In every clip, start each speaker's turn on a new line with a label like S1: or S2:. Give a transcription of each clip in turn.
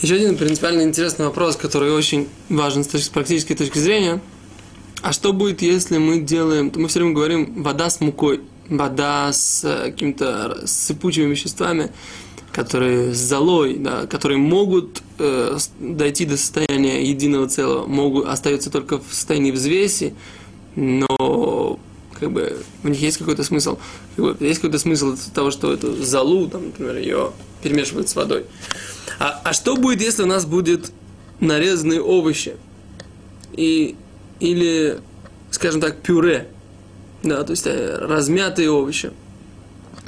S1: Еще один принципиально интересный вопрос, который очень важен с, точки, с практической точки зрения. А что будет, если мы делаем, мы все время говорим вода с мукой, вода с э, какими-то сыпучими веществами, которые с золой, да, которые могут э, дойти до состояния единого целого, могут остаются только в состоянии взвеси, но как бы в них есть какой-то смысл. Как бы, есть какой-то смысл того, что эту залу, там, например, ее перемешивают с водой. А, а что будет, если у нас будет нарезанные овощи? И, или, скажем так, пюре, да, то есть э, размятые овощи.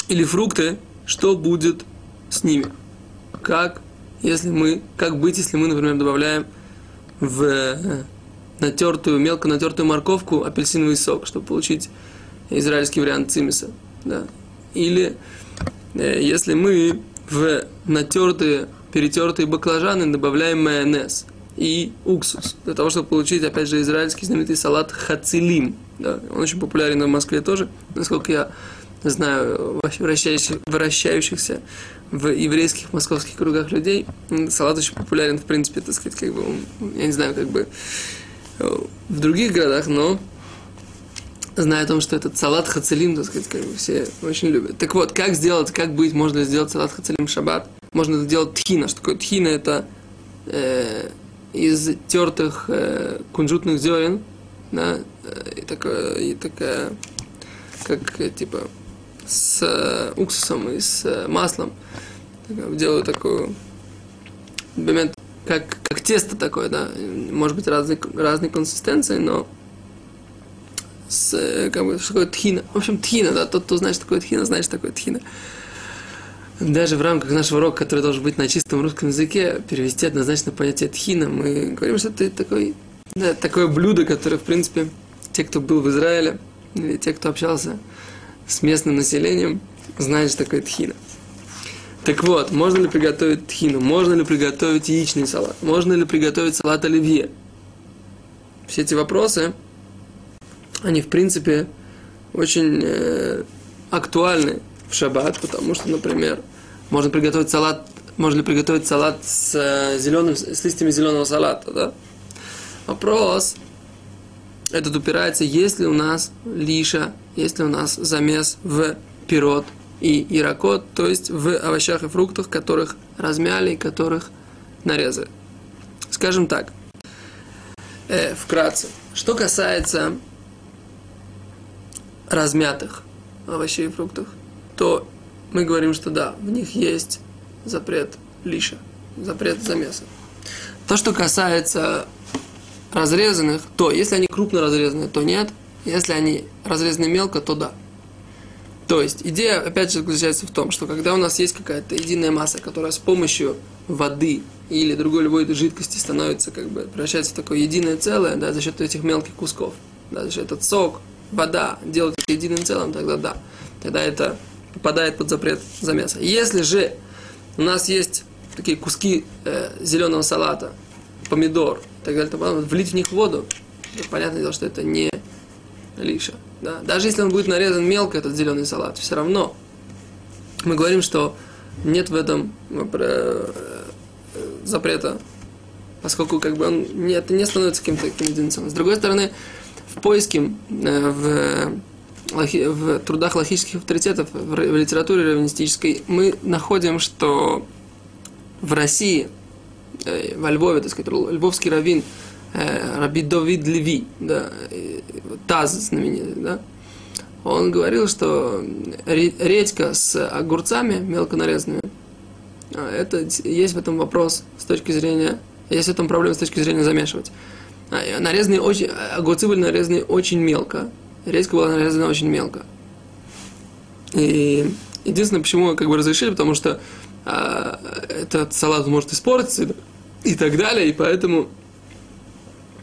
S1: Или фрукты, что будет с ними? Как, если мы, как быть, если мы, например, добавляем в э, натертую, мелко натертую морковку апельсиновый сок, чтобы получить израильский вариант цимиса. Да. Или э, если мы в натертые, перетертые баклажаны добавляем майонез и уксус, для того, чтобы получить, опять же, израильский знаменитый салат хацилим. Да. Он очень популярен в Москве тоже, насколько я знаю, вращающих, вращающихся в еврейских московских кругах людей. Салат очень популярен, в принципе, так сказать, как бы, я не знаю, как бы в других городах, но знаю о том, что этот салат хацелим, так сказать, как бы все очень любят. Так вот, как сделать, как быть, можно сделать салат хацелим шаббат? Можно это делать тхина. Что такое тхина? Это э, из тертых э, кунжутных зерен, да, э, и такая, и такая, как, э, типа, с э, уксусом и с э, маслом. Делаю такую момент как, как тесто такое, да, может быть разной, разной консистенции, но с, э, как бы, такое тхина. В общем, тхина, да, тот, кто знает, что такое тхина, знает, что такое тхина. Даже в рамках нашего урока, который должен быть на чистом русском языке, перевести однозначно понятие тхина, мы говорим, что это такой, да, такое блюдо, которое, в принципе, те, кто был в Израиле, или те, кто общался с местным населением, знают, что такое тхина. Так вот, можно ли приготовить тхину? Можно ли приготовить яичный салат? Можно ли приготовить салат оливье? Все эти вопросы, они, в принципе, очень э, актуальны в шаббат, потому что, например, можно приготовить салат, можно ли приготовить салат с, э, зеленым, с листьями зеленого салата, да? Вопрос этот упирается, есть ли у нас лиша, есть ли у нас замес в пирот – и иракот, то есть в овощах и фруктах, которых размяли и которых нарезали. Скажем так, э, вкратце, что касается размятых овощей и фруктов, то мы говорим, что да, в них есть запрет лиша, запрет замеса. То, что касается разрезанных, то если они крупно разрезаны, то нет. Если они разрезаны мелко, то да. То есть идея, опять же, заключается в том, что когда у нас есть какая-то единая масса, которая с помощью воды или другой любой жидкости становится, как бы, превращается в такое единое целое, да, за счет этих мелких кусков, да, за счет этот сок, вода делают это единым целым, тогда да, тогда это попадает под запрет замеса. Если же у нас есть такие куски э, зеленого салата, помидор так далее, то влить в них воду, понятное дело, что это не лиша. Да? Даже если он будет нарезан мелко, этот зеленый салат, все равно мы говорим, что нет в этом э, запрета, поскольку как бы он не, это не становится каким-то каким единицем. С другой стороны, в поиске, э, в, в трудах логических авторитетов, в, в литературе раввинистической, мы находим, что в России, э, во Львове, так сказать, львовский раввин – Э, Раби Давид Леви, да, Таз знаменитый, да, он говорил, что редька с огурцами мелко нарезанными, а, это есть в этом вопрос с точки зрения, есть в этом проблема с точки зрения замешивать. А, нарезанные очень, огурцы были нарезаны очень мелко, редька была нарезана очень мелко. И единственное, почему как бы разрешили, потому что а, этот салат может испортиться и так далее, и поэтому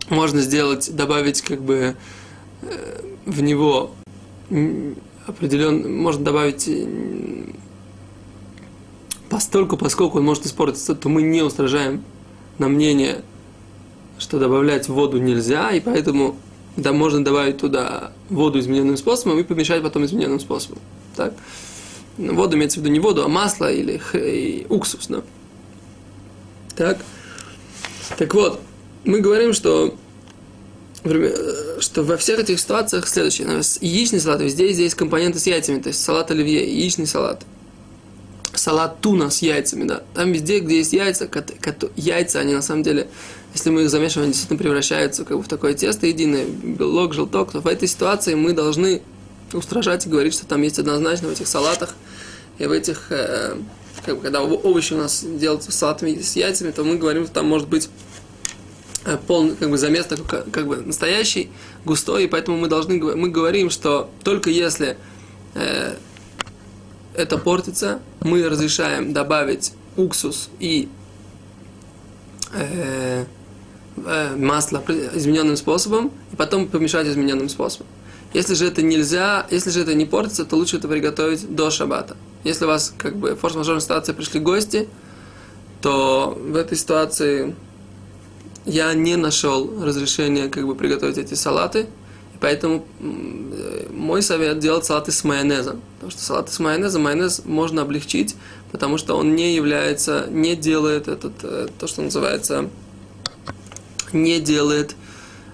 S1: можно сделать, добавить как бы в него определен, можно добавить постольку, поскольку он может испортиться, то мы не устражаем на мнение, что добавлять воду нельзя, и поэтому да, можно добавить туда воду измененным способом и помешать потом измененным способом. Так? Воду имеется в виду не воду, а масло или х- уксус. Да? Так? Так вот, мы говорим, что, э, что во всех этих ситуациях следующее. Яичный салат, везде здесь компоненты с яйцами, то есть салат оливье, яичный салат. Салат туна с яйцами, да. Там везде, где есть яйца, яйца, они на самом деле, если мы их замешиваем, они действительно превращаются как бы в такое тесто единое, белок, желток, то в этой ситуации мы должны устражать и говорить, что там есть однозначно в этих салатах и в этих, э, как бы, когда овощи у нас делаются салатами с яйцами, то мы говорим, что там может быть полный как бы замес такой, как, как бы настоящий, густой, и поэтому мы должны мы говорим, что только если э, это портится, мы разрешаем добавить уксус и э, э, масло измененным способом, и потом помешать измененным способом. Если же это нельзя, если же это не портится, то лучше это приготовить до шабата. Если у вас как бы форс-мажорная ситуация, пришли гости, то в этой ситуации я не нашел разрешения как бы приготовить эти салаты, поэтому мой совет делать салаты с майонезом. Потому что салаты с майонезом, майонез можно облегчить, потому что он не является, не делает этот, э, то, что называется, не делает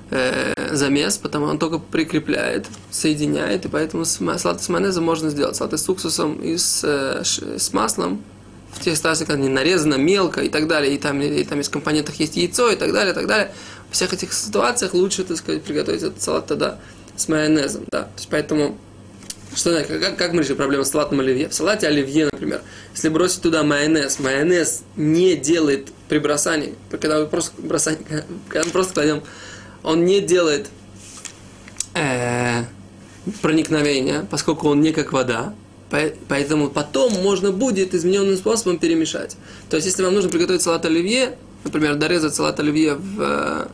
S1: э, замес, потому он только прикрепляет, соединяет, и поэтому салаты с майонезом можно сделать. Салаты с уксусом и с, э, с маслом, в тех ситуациях, когда они нарезано мелко и так далее, и там, и там из компонентах есть яйцо и так далее, и так далее. В всех этих ситуациях лучше, так сказать, приготовить этот салат тогда с майонезом, да. То есть поэтому что, как, как мы решили проблему с салатом оливье? В салате оливье, например, если бросить туда майонез, майонез не делает при бросании, когда мы просто бросаем, когда мы просто кладем он не делает э, проникновения, поскольку он не как вода, поэтому потом можно будет измененным способом перемешать. То есть, если вам нужно приготовить салат оливье, например, дорезать салат оливье в, э,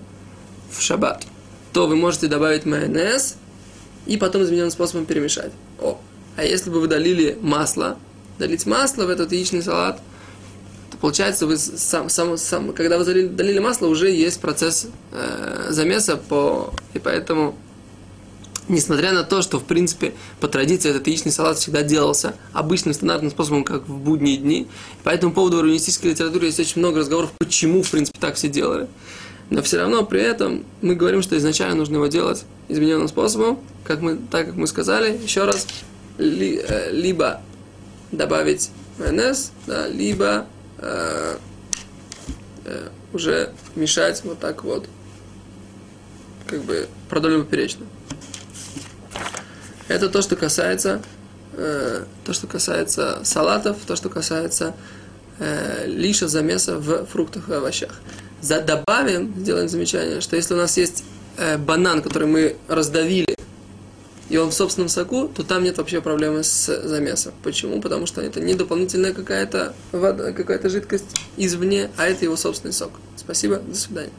S1: в шаббат, то вы можете добавить майонез и потом измененным способом перемешать. О, а если бы вы долили масло, долить масло в этот яичный салат, получается, вы сам, сам, сам, когда вы залили, долили масло, уже есть процесс э, замеса, по, и поэтому, несмотря на то, что, в принципе, по традиции этот яичный салат всегда делался обычным стандартным способом, как в будние дни, по этому поводу в романистической литературе есть очень много разговоров, почему, в принципе, так все делали. Но все равно при этом мы говорим, что изначально нужно его делать измененным способом, как мы, так как мы сказали, еще раз, ли, э, либо добавить майонез, да, либо э, э, уже мешать вот так вот, как бы продольно поперечно. Это то, что касается, э, то, что касается салатов, то, что касается э, лиша замеса в фруктах и овощах. За, добавим, сделаем замечание, что если у нас есть э, банан, который мы раздавили и он в собственном соку, то там нет вообще проблемы с замесом. Почему? Потому что это не дополнительная какая-то вода, какая-то жидкость извне, а это его собственный сок. Спасибо, до свидания.